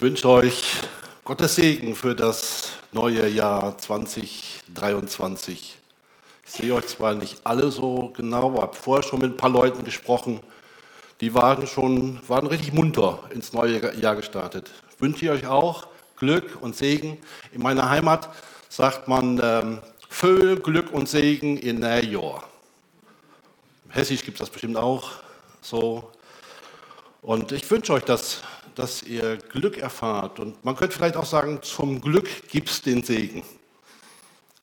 Ich wünsche euch Gottes Segen für das neue Jahr 2023. Ich sehe euch zwar nicht alle so genau, aber habe vorher schon mit ein paar Leuten gesprochen, die waren schon waren richtig munter ins neue Jahr gestartet. Wünsche ich euch auch Glück und Segen. In meiner Heimat sagt man ähm, Füll, Glück und Segen in der. Hessisch gibt es das bestimmt auch so. Und ich wünsche euch, dass, dass ihr Glück erfahrt. Und man könnte vielleicht auch sagen, zum Glück gibt es den Segen.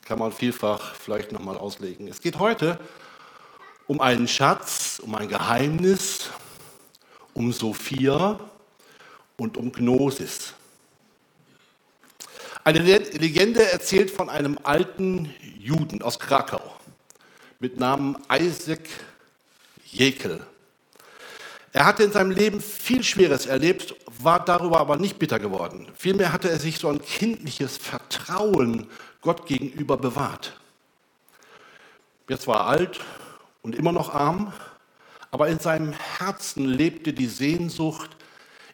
Kann man vielfach vielleicht nochmal auslegen. Es geht heute um einen Schatz, um ein Geheimnis, um Sophia und um Gnosis. Eine Legende erzählt von einem alten Juden aus Krakau mit Namen Isaac Jekyll. Er hatte in seinem Leben viel Schweres erlebt, war darüber aber nicht bitter geworden. Vielmehr hatte er sich so ein kindliches Vertrauen Gott gegenüber bewahrt. Jetzt war er alt und immer noch arm, aber in seinem Herzen lebte die Sehnsucht,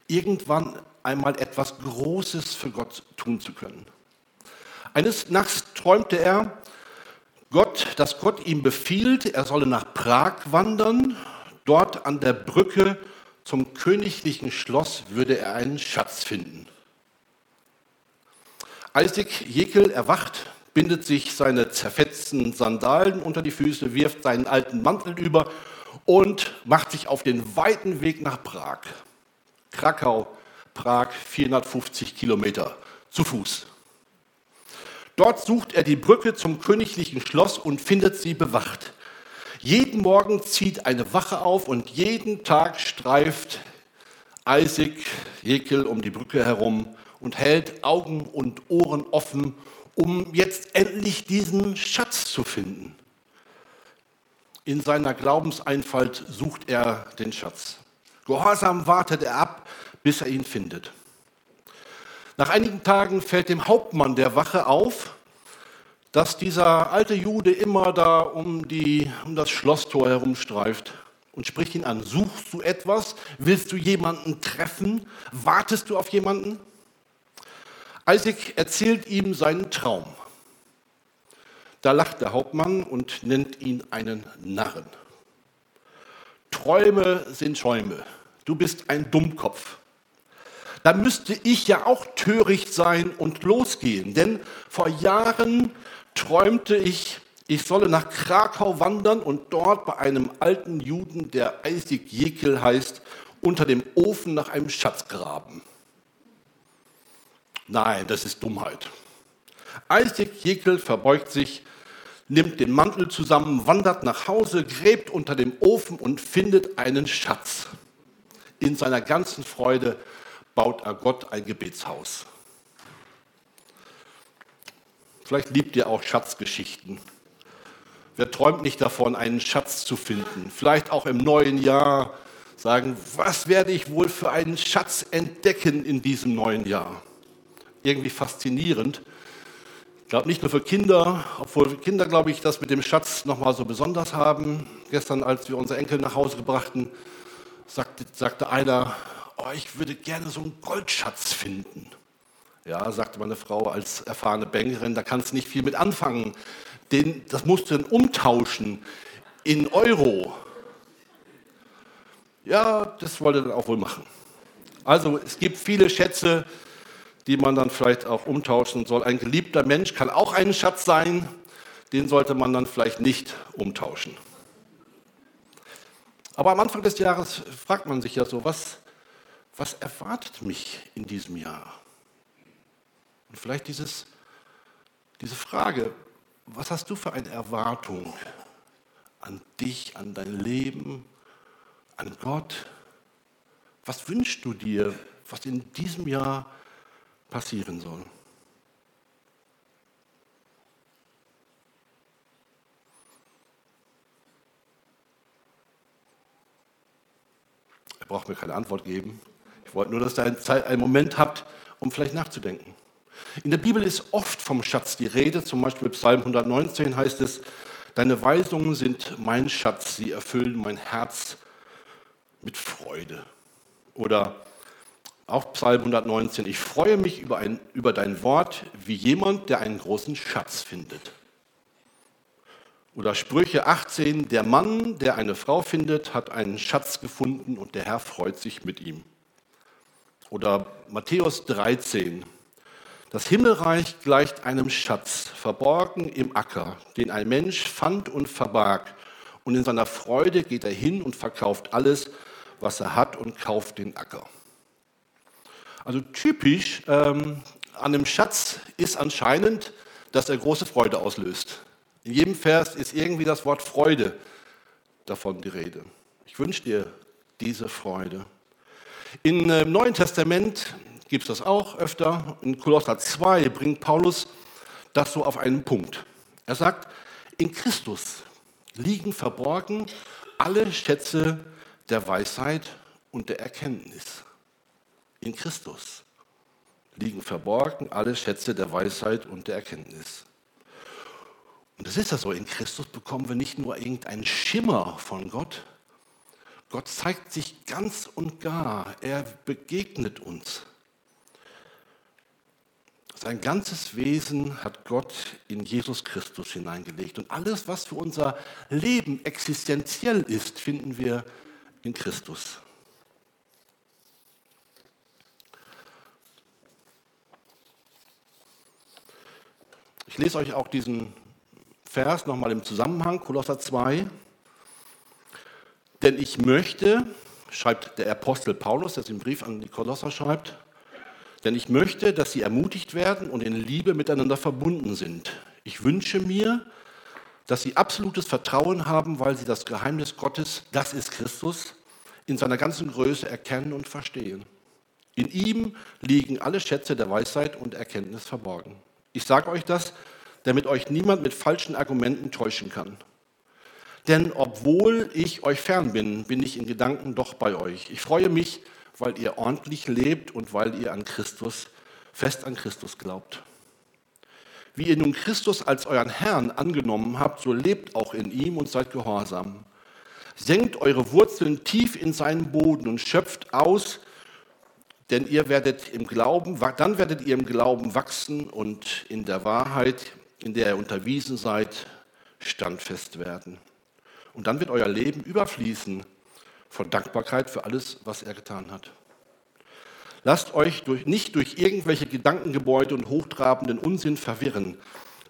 irgendwann einmal etwas Großes für Gott tun zu können. Eines Nachts träumte er, Gott, dass Gott ihm befiehlt, er solle nach Prag wandern. Dort an der Brücke zum königlichen Schloss würde er einen Schatz finden. Isaac Jekyll erwacht, bindet sich seine zerfetzten Sandalen unter die Füße, wirft seinen alten Mantel über und macht sich auf den weiten Weg nach Prag. Krakau, Prag, 450 Kilometer zu Fuß. Dort sucht er die Brücke zum königlichen Schloss und findet sie bewacht. Jeden Morgen zieht eine Wache auf und jeden Tag streift Isaac Jekyll um die Brücke herum und hält Augen und Ohren offen, um jetzt endlich diesen Schatz zu finden. In seiner Glaubenseinfalt sucht er den Schatz. Gehorsam wartet er ab, bis er ihn findet. Nach einigen Tagen fällt dem Hauptmann der Wache auf, dass dieser alte Jude immer da um, die, um das Schlosstor herumstreift und spricht ihn an. Suchst du etwas? Willst du jemanden treffen? Wartest du auf jemanden? Isaac erzählt ihm seinen Traum. Da lacht der Hauptmann und nennt ihn einen Narren. Träume sind Schäume. Du bist ein Dummkopf dann müsste ich ja auch töricht sein und losgehen. Denn vor Jahren träumte ich, ich solle nach Krakau wandern und dort bei einem alten Juden, der Isaac Jekyll heißt, unter dem Ofen nach einem Schatz graben. Nein, das ist Dummheit. Isaac Jekyll verbeugt sich, nimmt den Mantel zusammen, wandert nach Hause, gräbt unter dem Ofen und findet einen Schatz. In seiner ganzen Freude baut er Gott ein Gebetshaus. Vielleicht liebt ihr auch Schatzgeschichten. Wer träumt nicht davon, einen Schatz zu finden? Vielleicht auch im neuen Jahr sagen, was werde ich wohl für einen Schatz entdecken in diesem neuen Jahr? Irgendwie faszinierend. Ich glaube nicht nur für Kinder, obwohl Kinder, glaube ich, das mit dem Schatz nochmal so besonders haben. Gestern, als wir unsere Enkel nach Hause gebrachten, sagte, sagte einer, oh, ich würde gerne so einen Goldschatz finden. Ja, sagte meine Frau als erfahrene Bankerin, da kannst du nicht viel mit anfangen. Den, das musst du dann umtauschen in Euro. Ja, das wollte er dann auch wohl machen. Also es gibt viele Schätze, die man dann vielleicht auch umtauschen soll. Ein geliebter Mensch kann auch ein Schatz sein, den sollte man dann vielleicht nicht umtauschen. Aber am Anfang des Jahres fragt man sich ja so, was, was erwartet mich in diesem Jahr? Und vielleicht dieses, diese Frage, was hast du für eine Erwartung an dich, an dein Leben, an Gott? Was wünschst du dir, was in diesem Jahr passieren soll? Er braucht mir keine Antwort geben. Ich wollte nur, dass ihr einen Moment habt, um vielleicht nachzudenken. In der Bibel ist oft vom Schatz die Rede, zum Beispiel Psalm 119 heißt es, Deine Weisungen sind mein Schatz, sie erfüllen mein Herz mit Freude. Oder Auch Psalm 119. Ich freue mich über, ein, über dein Wort wie jemand, der einen großen Schatz findet. Oder Sprüche 18. Der Mann, der eine Frau findet, hat einen Schatz gefunden und der Herr freut sich mit ihm. Oder Matthäus 13. Das Himmelreich gleicht einem Schatz, verborgen im Acker, den ein Mensch fand und verbarg. Und in seiner Freude geht er hin und verkauft alles, was er hat und kauft den Acker. Also typisch ähm, an einem Schatz ist anscheinend, dass er große Freude auslöst. In jedem Vers ist irgendwie das Wort Freude davon die Rede. Ich wünsche dir diese Freude. Im äh, Neuen Testament gibt es das auch öfter. In Kolosser 2 bringt Paulus das so auf einen Punkt. Er sagt, in Christus liegen verborgen alle Schätze der Weisheit und der Erkenntnis in Christus liegen verborgen alle Schätze der Weisheit und der Erkenntnis. Und das ist ja so, in Christus bekommen wir nicht nur irgendeinen Schimmer von Gott, Gott zeigt sich ganz und gar, er begegnet uns. Sein ganzes Wesen hat Gott in Jesus Christus hineingelegt. Und alles, was für unser Leben existenziell ist, finden wir in Christus. Ich lese euch auch diesen Vers nochmal im Zusammenhang, Kolosser 2. Denn ich möchte, schreibt der Apostel Paulus, der den Brief an die Kolosser schreibt, denn ich möchte, dass sie ermutigt werden und in Liebe miteinander verbunden sind. Ich wünsche mir, dass sie absolutes Vertrauen haben, weil sie das Geheimnis Gottes, das ist Christus, in seiner ganzen Größe erkennen und verstehen. In ihm liegen alle Schätze der Weisheit und Erkenntnis verborgen. Ich sage euch das, damit euch niemand mit falschen Argumenten täuschen kann. Denn obwohl ich euch fern bin, bin ich in Gedanken doch bei euch. Ich freue mich, weil ihr ordentlich lebt und weil ihr an Christus, fest an Christus glaubt. Wie ihr nun Christus als euren Herrn angenommen habt, so lebt auch in ihm und seid gehorsam. Senkt eure Wurzeln tief in seinen Boden und schöpft aus, denn ihr werdet im Glauben, dann werdet ihr im Glauben wachsen und in der Wahrheit, in der ihr unterwiesen seid, standfest werden. Und dann wird euer Leben überfließen von Dankbarkeit für alles, was er getan hat. Lasst euch durch, nicht durch irgendwelche Gedankengebäude und hochtrabenden Unsinn verwirren,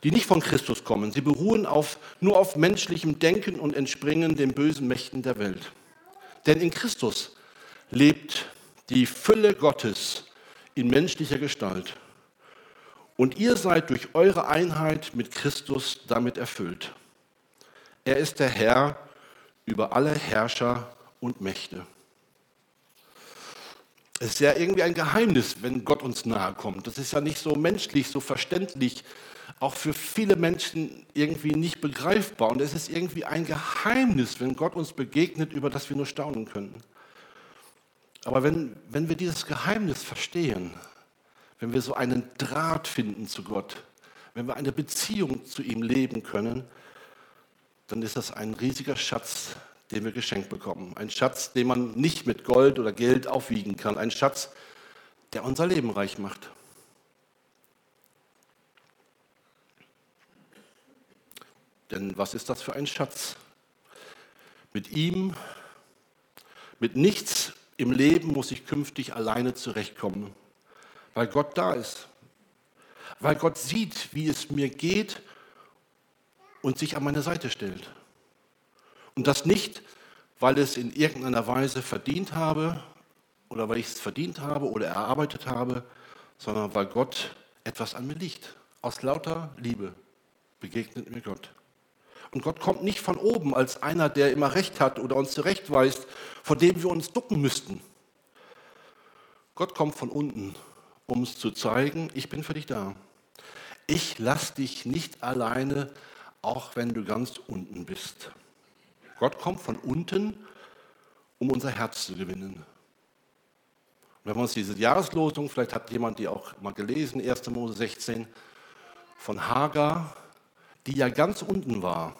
die nicht von Christus kommen. Sie beruhen auf, nur auf menschlichem Denken und entspringen den bösen Mächten der Welt. Denn in Christus lebt die Fülle Gottes in menschlicher Gestalt. Und ihr seid durch eure Einheit mit Christus damit erfüllt. Er ist der Herr über alle Herrscher und Mächte. Es ist ja irgendwie ein Geheimnis, wenn Gott uns nahe kommt. Das ist ja nicht so menschlich, so verständlich, auch für viele Menschen irgendwie nicht begreifbar. Und es ist irgendwie ein Geheimnis, wenn Gott uns begegnet, über das wir nur staunen können. Aber wenn, wenn wir dieses Geheimnis verstehen, wenn wir so einen Draht finden zu Gott, wenn wir eine Beziehung zu ihm leben können, dann ist das ein riesiger Schatz, den wir geschenkt bekommen. Ein Schatz, den man nicht mit Gold oder Geld aufwiegen kann. Ein Schatz, der unser Leben reich macht. Denn was ist das für ein Schatz? Mit ihm, mit nichts im Leben muss ich künftig alleine zurechtkommen, weil Gott da ist. Weil Gott sieht, wie es mir geht und sich an meine Seite stellt. Und das nicht, weil es in irgendeiner Weise verdient habe oder weil ich es verdient habe oder erarbeitet habe, sondern weil Gott etwas an mir liegt. Aus lauter Liebe begegnet mir Gott. Und Gott kommt nicht von oben als einer, der immer Recht hat oder uns zurechtweist, vor dem wir uns ducken müssten. Gott kommt von unten, um uns zu zeigen, ich bin für dich da. Ich lasse dich nicht alleine, auch wenn du ganz unten bist. Gott kommt von unten, um unser Herz zu gewinnen. Und wenn wir uns diese Jahreslosung, vielleicht hat jemand die auch mal gelesen, 1. Mose 16, von Hagar, die ja ganz unten war,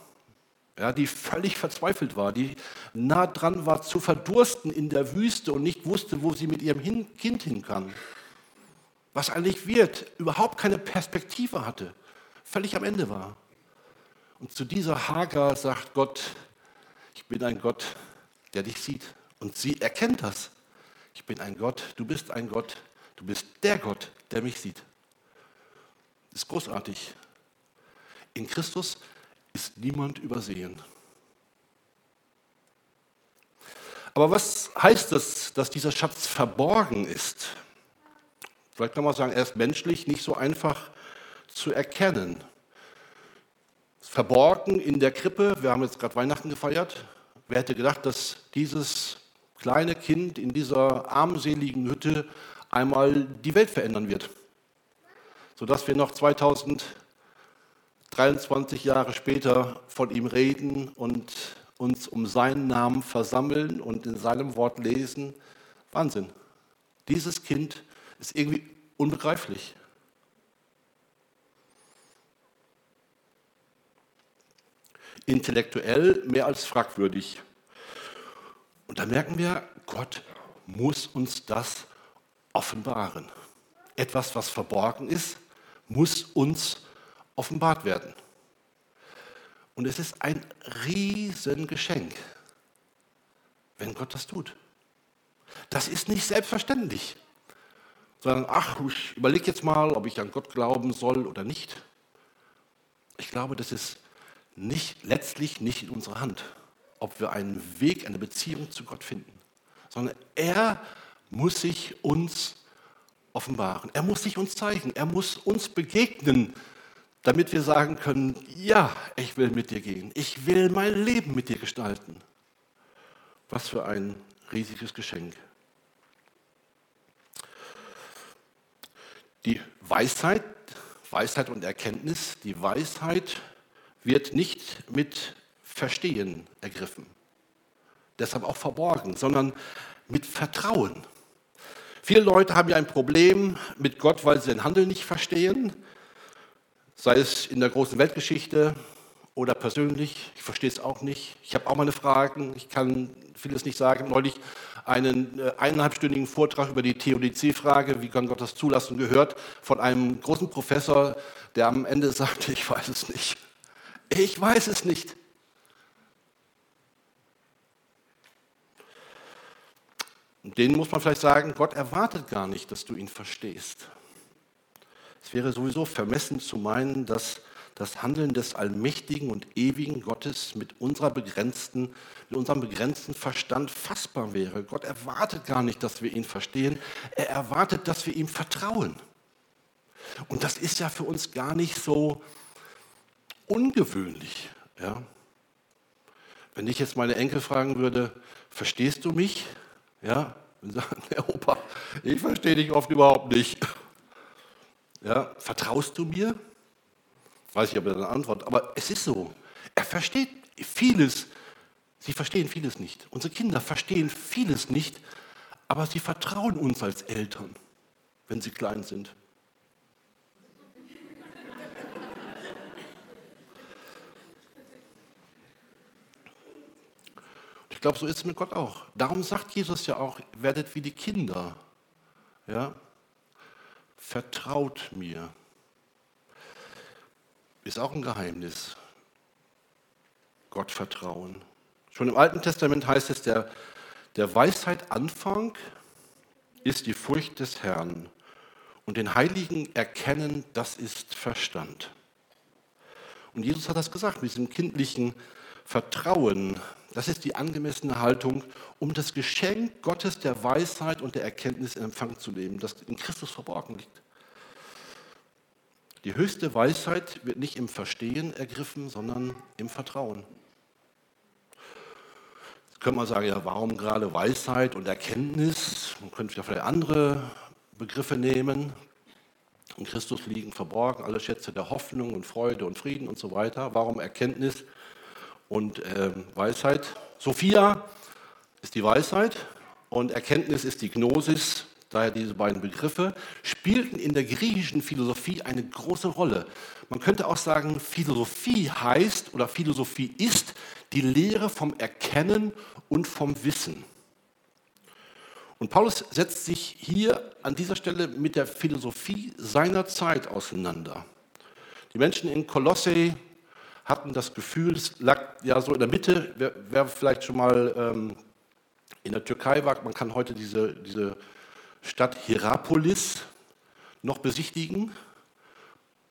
ja, die völlig verzweifelt war, die nah dran war zu verdursten in der Wüste und nicht wusste, wo sie mit ihrem Kind hin kann. Was eigentlich wird, überhaupt keine Perspektive hatte, völlig am Ende war. Und zu dieser Hagar sagt Gott, ich bin ein Gott, der dich sieht. Und sie erkennt das. Ich bin ein Gott, du bist ein Gott, du bist der Gott, der mich sieht. Das ist großartig. In Christus ist niemand übersehen. Aber was heißt das, dass dieser Schatz verborgen ist? Vielleicht kann man sagen, er ist menschlich nicht so einfach zu erkennen. Verborgen in der Krippe, wir haben jetzt gerade Weihnachten gefeiert. Wer hätte gedacht, dass dieses kleine Kind in dieser armseligen Hütte einmal die Welt verändern wird? Sodass wir noch 2023 Jahre später von ihm reden und uns um seinen Namen versammeln und in seinem Wort lesen. Wahnsinn. Dieses Kind ist irgendwie unbegreiflich. Intellektuell mehr als fragwürdig. Und da merken wir, Gott muss uns das offenbaren. Etwas, was verborgen ist, muss uns offenbart werden. Und es ist ein Riesengeschenk, wenn Gott das tut. Das ist nicht selbstverständlich sondern ach, ich überlege jetzt mal, ob ich an Gott glauben soll oder nicht. Ich glaube, das ist nicht, letztlich nicht in unserer Hand, ob wir einen Weg, eine Beziehung zu Gott finden, sondern er muss sich uns offenbaren. Er muss sich uns zeigen. Er muss uns begegnen, damit wir sagen können, ja, ich will mit dir gehen. Ich will mein Leben mit dir gestalten. Was für ein riesiges Geschenk. Die Weisheit, Weisheit und Erkenntnis, die Weisheit wird nicht mit Verstehen ergriffen, deshalb auch verborgen, sondern mit Vertrauen. Viele Leute haben ja ein Problem mit Gott, weil sie den Handel nicht verstehen, sei es in der großen Weltgeschichte oder persönlich. Ich verstehe es auch nicht. Ich habe auch meine Fragen. Ich kann vieles nicht sagen. Neulich einen äh, eineinhalbstündigen Vortrag über die Theodizee-Frage, wie kann Gott das zulassen, gehört von einem großen Professor, der am Ende sagte, ich weiß es nicht. Ich weiß es nicht. Denen muss man vielleicht sagen, Gott erwartet gar nicht, dass du ihn verstehst. Es wäre sowieso vermessen zu meinen, dass das Handeln des allmächtigen und ewigen Gottes mit, unserer begrenzten, mit unserem begrenzten Verstand fassbar wäre. Gott erwartet gar nicht, dass wir ihn verstehen. Er erwartet, dass wir ihm vertrauen. Und das ist ja für uns gar nicht so ungewöhnlich. Ja? Wenn ich jetzt meine Enkel fragen würde, verstehst du mich? Ja, und sagen, Herr Opa, ich verstehe dich oft überhaupt nicht. Ja, vertraust du mir? Weiß ich aber eine Antwort, aber es ist so. Er versteht vieles. Sie verstehen vieles nicht. Unsere Kinder verstehen vieles nicht, aber sie vertrauen uns als Eltern, wenn sie klein sind. Glaube, so ist es mit Gott auch. Darum sagt Jesus ja auch, werdet wie die Kinder. Ja? Vertraut mir ist auch ein Geheimnis. Gott vertrauen. Schon im Alten Testament heißt es, der, der Weisheit Anfang ist die Furcht des Herrn und den Heiligen erkennen, das ist Verstand. Und Jesus hat das gesagt, mit diesem kindlichen Vertrauen, das ist die angemessene Haltung, um das Geschenk Gottes der Weisheit und der Erkenntnis in Empfang zu nehmen, das in Christus verborgen liegt. Die höchste Weisheit wird nicht im Verstehen ergriffen, sondern im Vertrauen. Jetzt könnte man sagen, ja, warum gerade Weisheit und Erkenntnis? Man könnte vielleicht andere Begriffe nehmen. In Christus liegen verborgen alle Schätze der Hoffnung und Freude und Frieden und so weiter. Warum Erkenntnis und äh, Weisheit? Sophia ist die Weisheit und Erkenntnis ist die Gnosis, daher diese beiden Begriffe, spielten in der griechischen Philosophie eine große Rolle. Man könnte auch sagen, Philosophie heißt oder Philosophie ist die Lehre vom Erkennen und vom Wissen. Und Paulus setzt sich hier an dieser Stelle mit der Philosophie seiner Zeit auseinander. Die Menschen in Kolosse hatten das Gefühl, es lag ja so in der Mitte, wer, wer vielleicht schon mal ähm, in der Türkei war, man kann heute diese, diese Stadt Hierapolis noch besichtigen.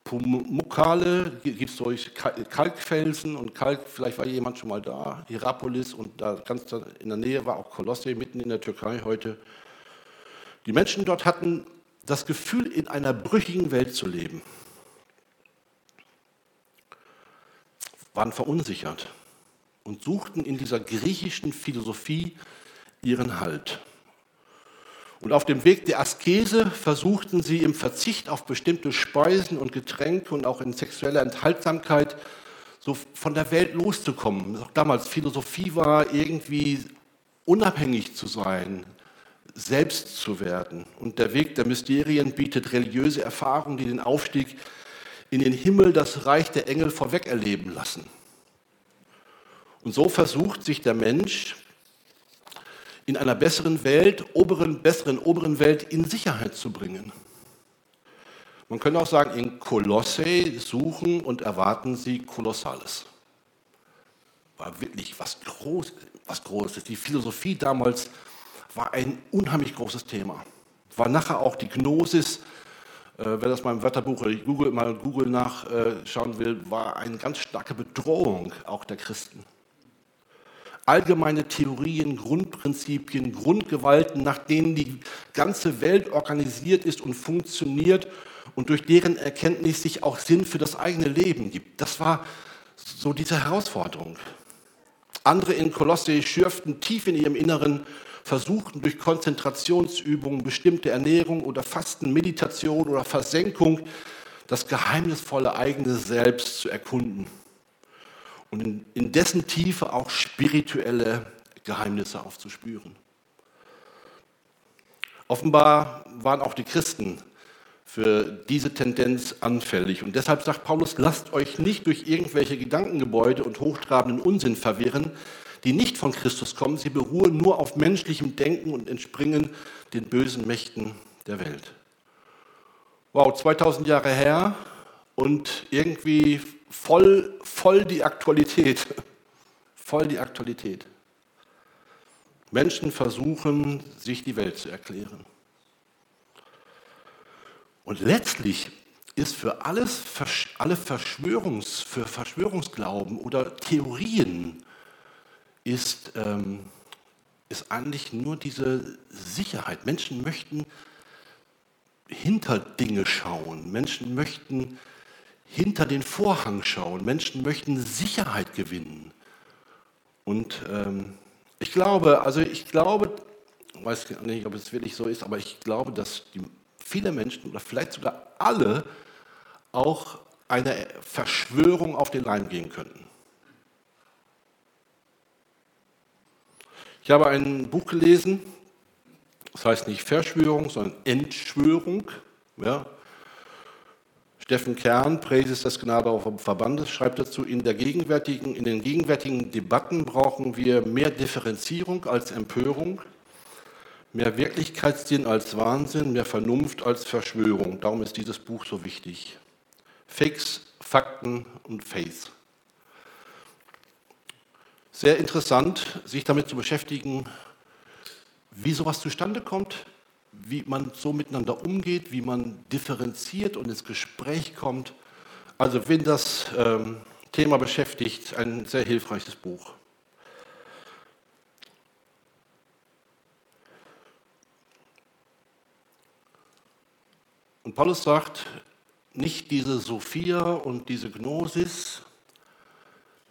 Pumukale, gibt es solche Kalkfelsen und Kalk, vielleicht war jemand schon mal da, Hierapolis und da ganz in der Nähe war auch Kolosse, mitten in der Türkei heute. Die Menschen dort hatten das Gefühl, in einer brüchigen Welt zu leben, waren verunsichert und suchten in dieser griechischen Philosophie ihren Halt. Und auf dem Weg der Askese versuchten sie im Verzicht auf bestimmte Speisen und Getränke und auch in sexueller Enthaltsamkeit so von der Welt loszukommen. Auch damals Philosophie war irgendwie unabhängig zu sein, selbst zu werden. Und der Weg der Mysterien bietet religiöse Erfahrungen, die den Aufstieg in den Himmel, das Reich der Engel vorweg erleben lassen. Und so versucht sich der Mensch in einer besseren Welt, oberen, besseren oberen Welt in Sicherheit zu bringen. Man könnte auch sagen, in Kolosse suchen und erwarten sie Kolossales. War wirklich was, Groß, was Großes. Die Philosophie damals war ein unheimlich großes Thema. War nachher auch die Gnosis, wer das mal im Wörterbuch oder Google, mal Google nachschauen will, war eine ganz starke Bedrohung auch der Christen allgemeine Theorien, Grundprinzipien, Grundgewalten, nach denen die ganze Welt organisiert ist und funktioniert und durch deren Erkenntnis sich auch Sinn für das eigene Leben gibt. Das war so diese Herausforderung. Andere in Kolosse schürften tief in ihrem Inneren, versuchten durch Konzentrationsübungen, bestimmte Ernährung oder Fasten, Meditation oder Versenkung das geheimnisvolle eigene Selbst zu erkunden und in, dessen Tiefe auch spirituelle Geheimnisse aufzuspüren. Offenbar waren auch die Christen für diese Tendenz anfällig. Und deshalb sagt Paulus, lasst euch nicht durch irgendwelche Gedankengebäude und hochtrabenden Unsinn verwirren, die nicht von Christus kommen. Sie beruhen nur auf menschlichem Denken und entspringen den bösen Mächten der Welt. Wow, 2000 Jahre her und irgendwie voll, voll die Aktualität. Voll die Aktualität. Menschen versuchen, sich die Welt zu erklären. Und letztlich ist für alles, alle Verschwörungs, für Verschwörungsglauben oder Theorien ist, ähm, ist eigentlich nur diese Sicherheit. Menschen möchten hinter Dinge schauen. Menschen möchten hinter den Vorhang schauen. Menschen möchten Sicherheit gewinnen. Und ähm, ich glaube, also ich glaube, weiß nicht, ob es wirklich so ist, aber ich glaube, dass die, viele Menschen oder vielleicht sogar alle auch einer Verschwörung auf den Leim gehen könnten. Ich habe ein Buch gelesen, das heißt nicht Verschwörung, sondern Entschwörung. Ja, Steffen Kern, Präses des Gnadauer Verbandes, schreibt dazu, in, der gegenwärtigen, in den gegenwärtigen Debatten brauchen wir mehr Differenzierung als Empörung, mehr Wirklichkeitssinn als Wahnsinn, mehr Vernunft als Verschwörung. Darum ist dieses Buch so wichtig. Fakes, Fakten und Faith. Sehr interessant, sich damit zu beschäftigen, wie sowas zustande kommt, wie man so miteinander umgeht, wie man differenziert und ins Gespräch kommt. Also wenn das ähm, Thema beschäftigt, ein sehr hilfreiches Buch. Und Paulus sagt, nicht diese Sophia und diese Gnosis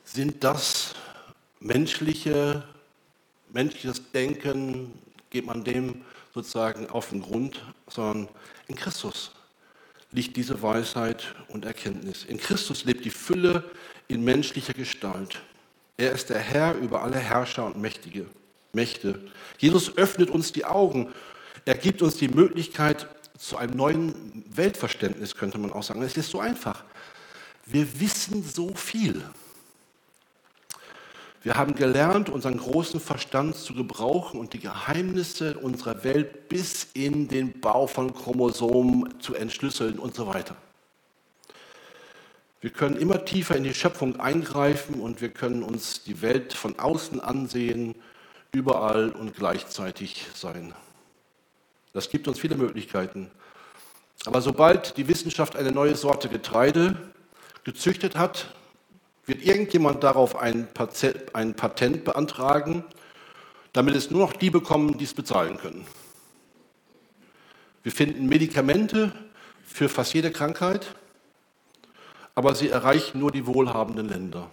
sind das menschliche, menschliches Denken, geht man dem sozusagen auf den Grund, sondern in Christus liegt diese Weisheit und Erkenntnis. In Christus lebt die Fülle in menschlicher Gestalt. Er ist der Herr über alle Herrscher und Mächtige, Mächte. Jesus öffnet uns die Augen. Er gibt uns die Möglichkeit zu einem neuen Weltverständnis, könnte man auch sagen. Es ist so einfach. Wir wissen so viel. Wir haben gelernt, unseren großen Verstand zu gebrauchen und die Geheimnisse unserer Welt bis in den Bau von Chromosomen zu entschlüsseln und so weiter. Wir können immer tiefer in die Schöpfung eingreifen und wir können uns die Welt von außen ansehen, überall und gleichzeitig sein. Das gibt uns viele Möglichkeiten. Aber sobald die Wissenschaft eine neue Sorte Getreide gezüchtet hat, wird irgendjemand darauf ein Patent beantragen, damit es nur noch die bekommen, die es bezahlen können. Wir finden Medikamente für fast jede Krankheit aber sie erreichen nur die wohlhabenden Länder.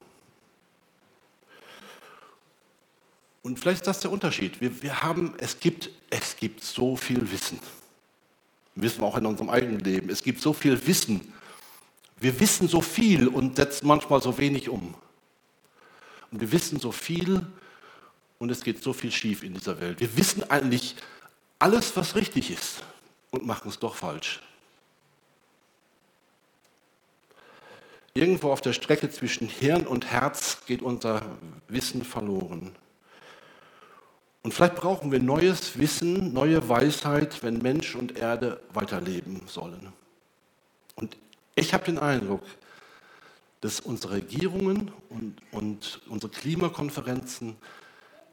Und vielleicht ist das der Unterschied. Wir, wir haben, es gibt, es gibt so viel Wissen. Wissen wir auch in unserem eigenen Leben. Es gibt so viel Wissen. Wir wissen so viel und setzen manchmal so wenig um. Und wir wissen so viel und es geht so viel schief in dieser Welt. Wir wissen eigentlich alles, was richtig ist und machen es doch falsch. Irgendwo auf der Strecke zwischen Hirn und Herz geht unser Wissen verloren. Und vielleicht brauchen wir neues Wissen, neue Weisheit, wenn Mensch und Erde weiterleben sollen. Und ich habe den Eindruck, dass unsere Regierungen und, und unsere Klimakonferenzen,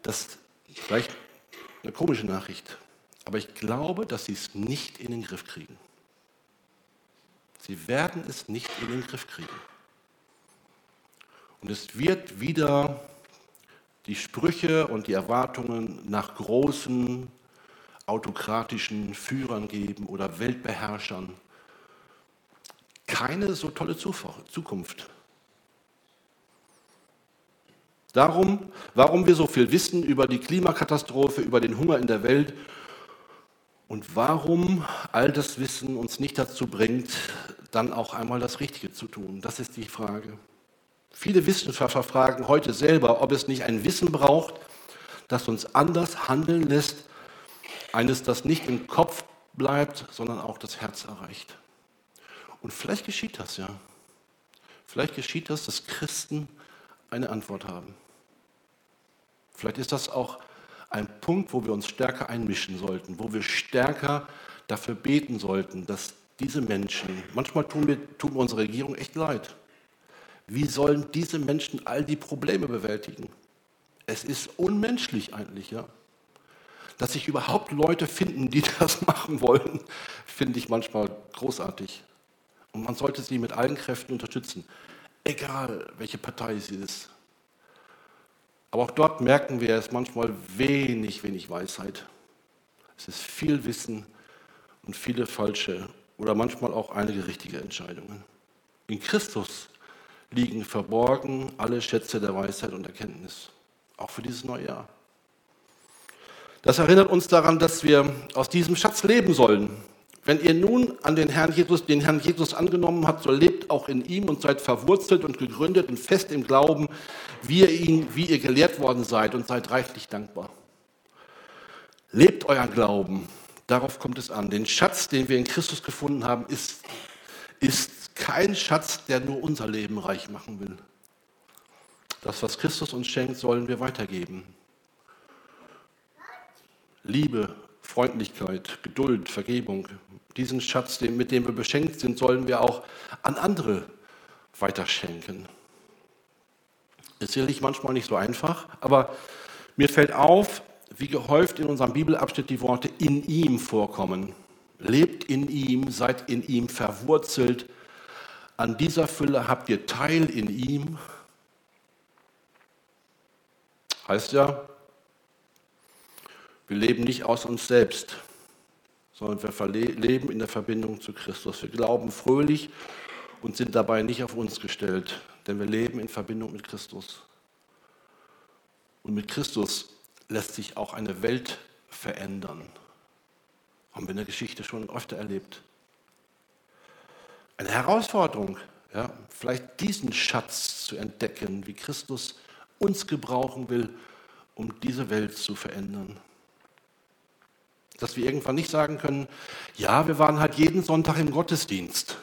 das vielleicht eine komische Nachricht, aber ich glaube, dass sie es nicht in den Griff kriegen. Sie werden es nicht in den Griff kriegen. Und es wird wieder die Sprüche und die Erwartungen nach großen autokratischen Führern geben oder Weltbeherrschern. Keine so tolle Zukunft. Darum, warum wir so viel wissen über die Klimakatastrophe, über den Hunger in der Welt und warum all das Wissen uns nicht dazu bringt, dann auch einmal das Richtige zu tun. Das ist die Frage. Viele Wissenschaftler fragen heute selber, ob es nicht ein Wissen braucht, das uns anders handeln lässt, eines, das nicht im Kopf bleibt, sondern auch das Herz erreicht. Und vielleicht geschieht das ja. Vielleicht geschieht das, dass Christen eine Antwort haben. Vielleicht ist das auch ein Punkt, wo wir uns stärker einmischen sollten, wo wir stärker dafür beten sollten, dass diese Menschen, manchmal tun, wir, tut unsere Regierung echt leid. Wie sollen diese Menschen all die Probleme bewältigen? Es ist unmenschlich eigentlich, ja. Dass sich überhaupt Leute finden, die das machen wollen, finde ich manchmal großartig. Und man sollte sie mit allen Kräften unterstützen, egal welche Partei sie ist. Aber auch dort merken wir, es manchmal wenig, wenig Weisheit. Es ist viel Wissen und viele falsche oder manchmal auch einige richtige Entscheidungen. In Christus liegen verborgen alle Schätze der Weisheit und Erkenntnis, auch für dieses neue Jahr. Das erinnert uns daran, dass wir aus diesem Schatz leben sollen. Wenn ihr nun an den Herrn Jesus, den Herrn Jesus angenommen habt, so lebt auch in ihm und seid verwurzelt und gegründet und fest im Glauben, wie ihr, ihn, wie ihr gelehrt worden seid und seid reichlich dankbar. Lebt euer Glauben, darauf kommt es an. Den Schatz, den wir in Christus gefunden haben, ist, ist kein Schatz, der nur unser Leben reich machen will. Das, was Christus uns schenkt, sollen wir weitergeben. Liebe, Freundlichkeit, Geduld, Vergebung, diesen Schatz, mit dem wir beschenkt sind, sollen wir auch an andere weiterschenken. Ist sicherlich manchmal nicht so einfach, aber mir fällt auf, wie gehäuft in unserem Bibelabschnitt die Worte in ihm vorkommen. Lebt in ihm, seid in ihm verwurzelt. An dieser Fülle habt ihr Teil in ihm. Heißt ja, wir leben nicht aus uns selbst, sondern wir leben in der Verbindung zu Christus. Wir glauben fröhlich und sind dabei nicht auf uns gestellt, denn wir leben in Verbindung mit Christus. Und mit Christus lässt sich auch eine Welt verändern. Haben wir in der Geschichte schon öfter erlebt. Eine Herausforderung, ja, vielleicht diesen Schatz zu entdecken, wie Christus uns gebrauchen will, um diese Welt zu verändern. Dass wir irgendwann nicht sagen können, ja, wir waren halt jeden Sonntag im Gottesdienst.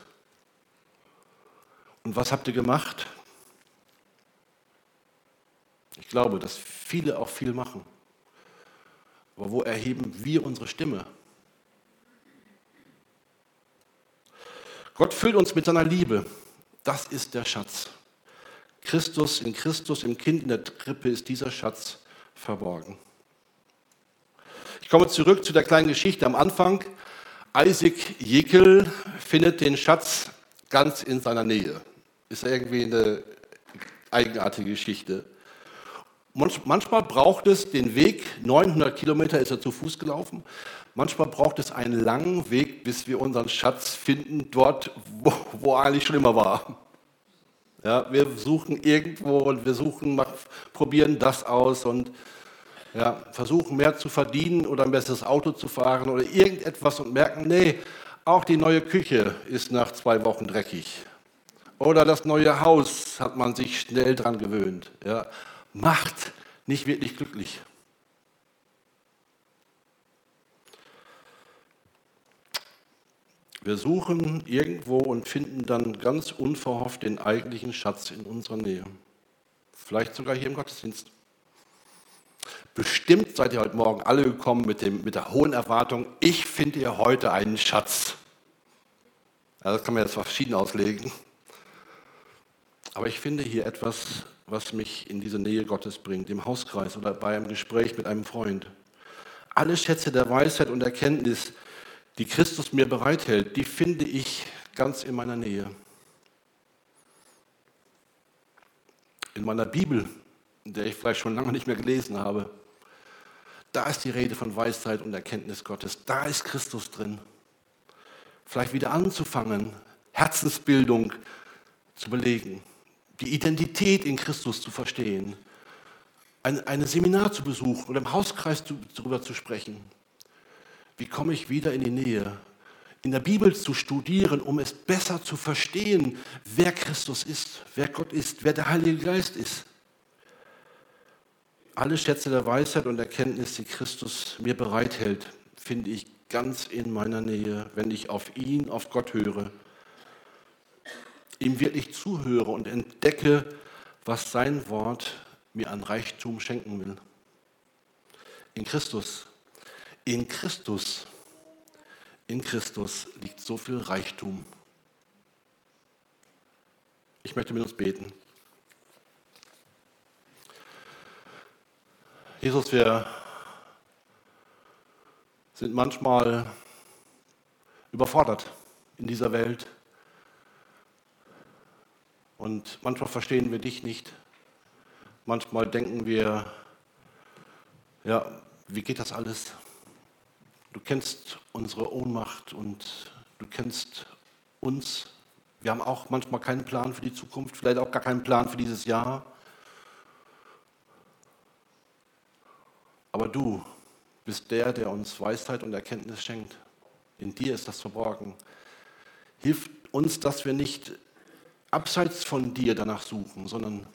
Und was habt ihr gemacht? Ich glaube, dass viele auch viel machen. Aber wo erheben wir unsere Stimme? Gott füllt uns mit seiner Liebe. Das ist der Schatz. Christus, in Christus, im Kind in der Krippe ist dieser Schatz verborgen. Komme zurück zu der kleinen Geschichte am Anfang. Isaac Jekyll findet den Schatz ganz in seiner Nähe. Ist irgendwie eine eigenartige Geschichte. Manchmal braucht es den Weg, 900 Kilometer ist er zu Fuß gelaufen. Manchmal braucht es einen langen Weg, bis wir unseren Schatz finden, dort, wo, wo eigentlich schon immer war. Ja, wir suchen irgendwo und wir suchen, probieren das aus und ja, versuchen mehr zu verdienen oder ein besseres Auto zu fahren oder irgendetwas und merken, nee, auch die neue Küche ist nach zwei Wochen dreckig. Oder das neue Haus hat man sich schnell dran gewöhnt. Ja macht nicht wirklich glücklich. Wir suchen irgendwo und finden dann ganz unverhofft den eigentlichen Schatz in unserer Nähe. Vielleicht sogar hier im Gottesdienst. Bestimmt seid ihr heute Morgen alle gekommen mit, dem, mit der hohen Erwartung, ich finde hier heute einen Schatz. Ja, das kann man jetzt verschieden auslegen. Aber ich finde hier etwas was mich in diese Nähe Gottes bringt, im Hauskreis oder bei einem Gespräch mit einem Freund. Alle Schätze der Weisheit und Erkenntnis, die Christus mir bereithält, die finde ich ganz in meiner Nähe. In meiner Bibel, in der ich vielleicht schon lange nicht mehr gelesen habe, da ist die Rede von Weisheit und Erkenntnis Gottes. Da ist Christus drin. Vielleicht wieder anzufangen, Herzensbildung zu belegen die Identität in Christus zu verstehen, ein, ein Seminar zu besuchen oder im Hauskreis zu, darüber zu sprechen. Wie komme ich wieder in die Nähe? In der Bibel zu studieren, um es besser zu verstehen, wer Christus ist, wer Gott ist, wer der Heilige Geist ist. Alle Schätze der Weisheit und Erkenntnis, die Christus mir bereithält, finde ich ganz in meiner Nähe, wenn ich auf ihn, auf Gott höre ihm wirklich zuhöre und entdecke, was sein Wort mir an Reichtum schenken will. In Christus, in Christus, in Christus liegt so viel Reichtum. Ich möchte mit uns beten. Jesus, wir sind manchmal überfordert in dieser Welt. Und manchmal verstehen wir dich nicht. Manchmal denken wir, ja, wie geht das alles? Du kennst unsere Ohnmacht und du kennst uns. Wir haben auch manchmal keinen Plan für die Zukunft, vielleicht auch gar keinen Plan für dieses Jahr. Aber du bist der, der uns Weisheit und Erkenntnis schenkt. In dir ist das verborgen. Hilf uns, dass wir nicht abseits von dir danach suchen, sondern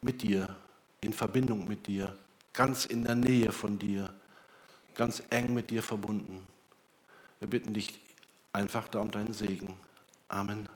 mit dir, in Verbindung mit dir, ganz in der Nähe von dir, ganz eng mit dir verbunden. Wir bitten dich einfach da um deinen Segen. Amen.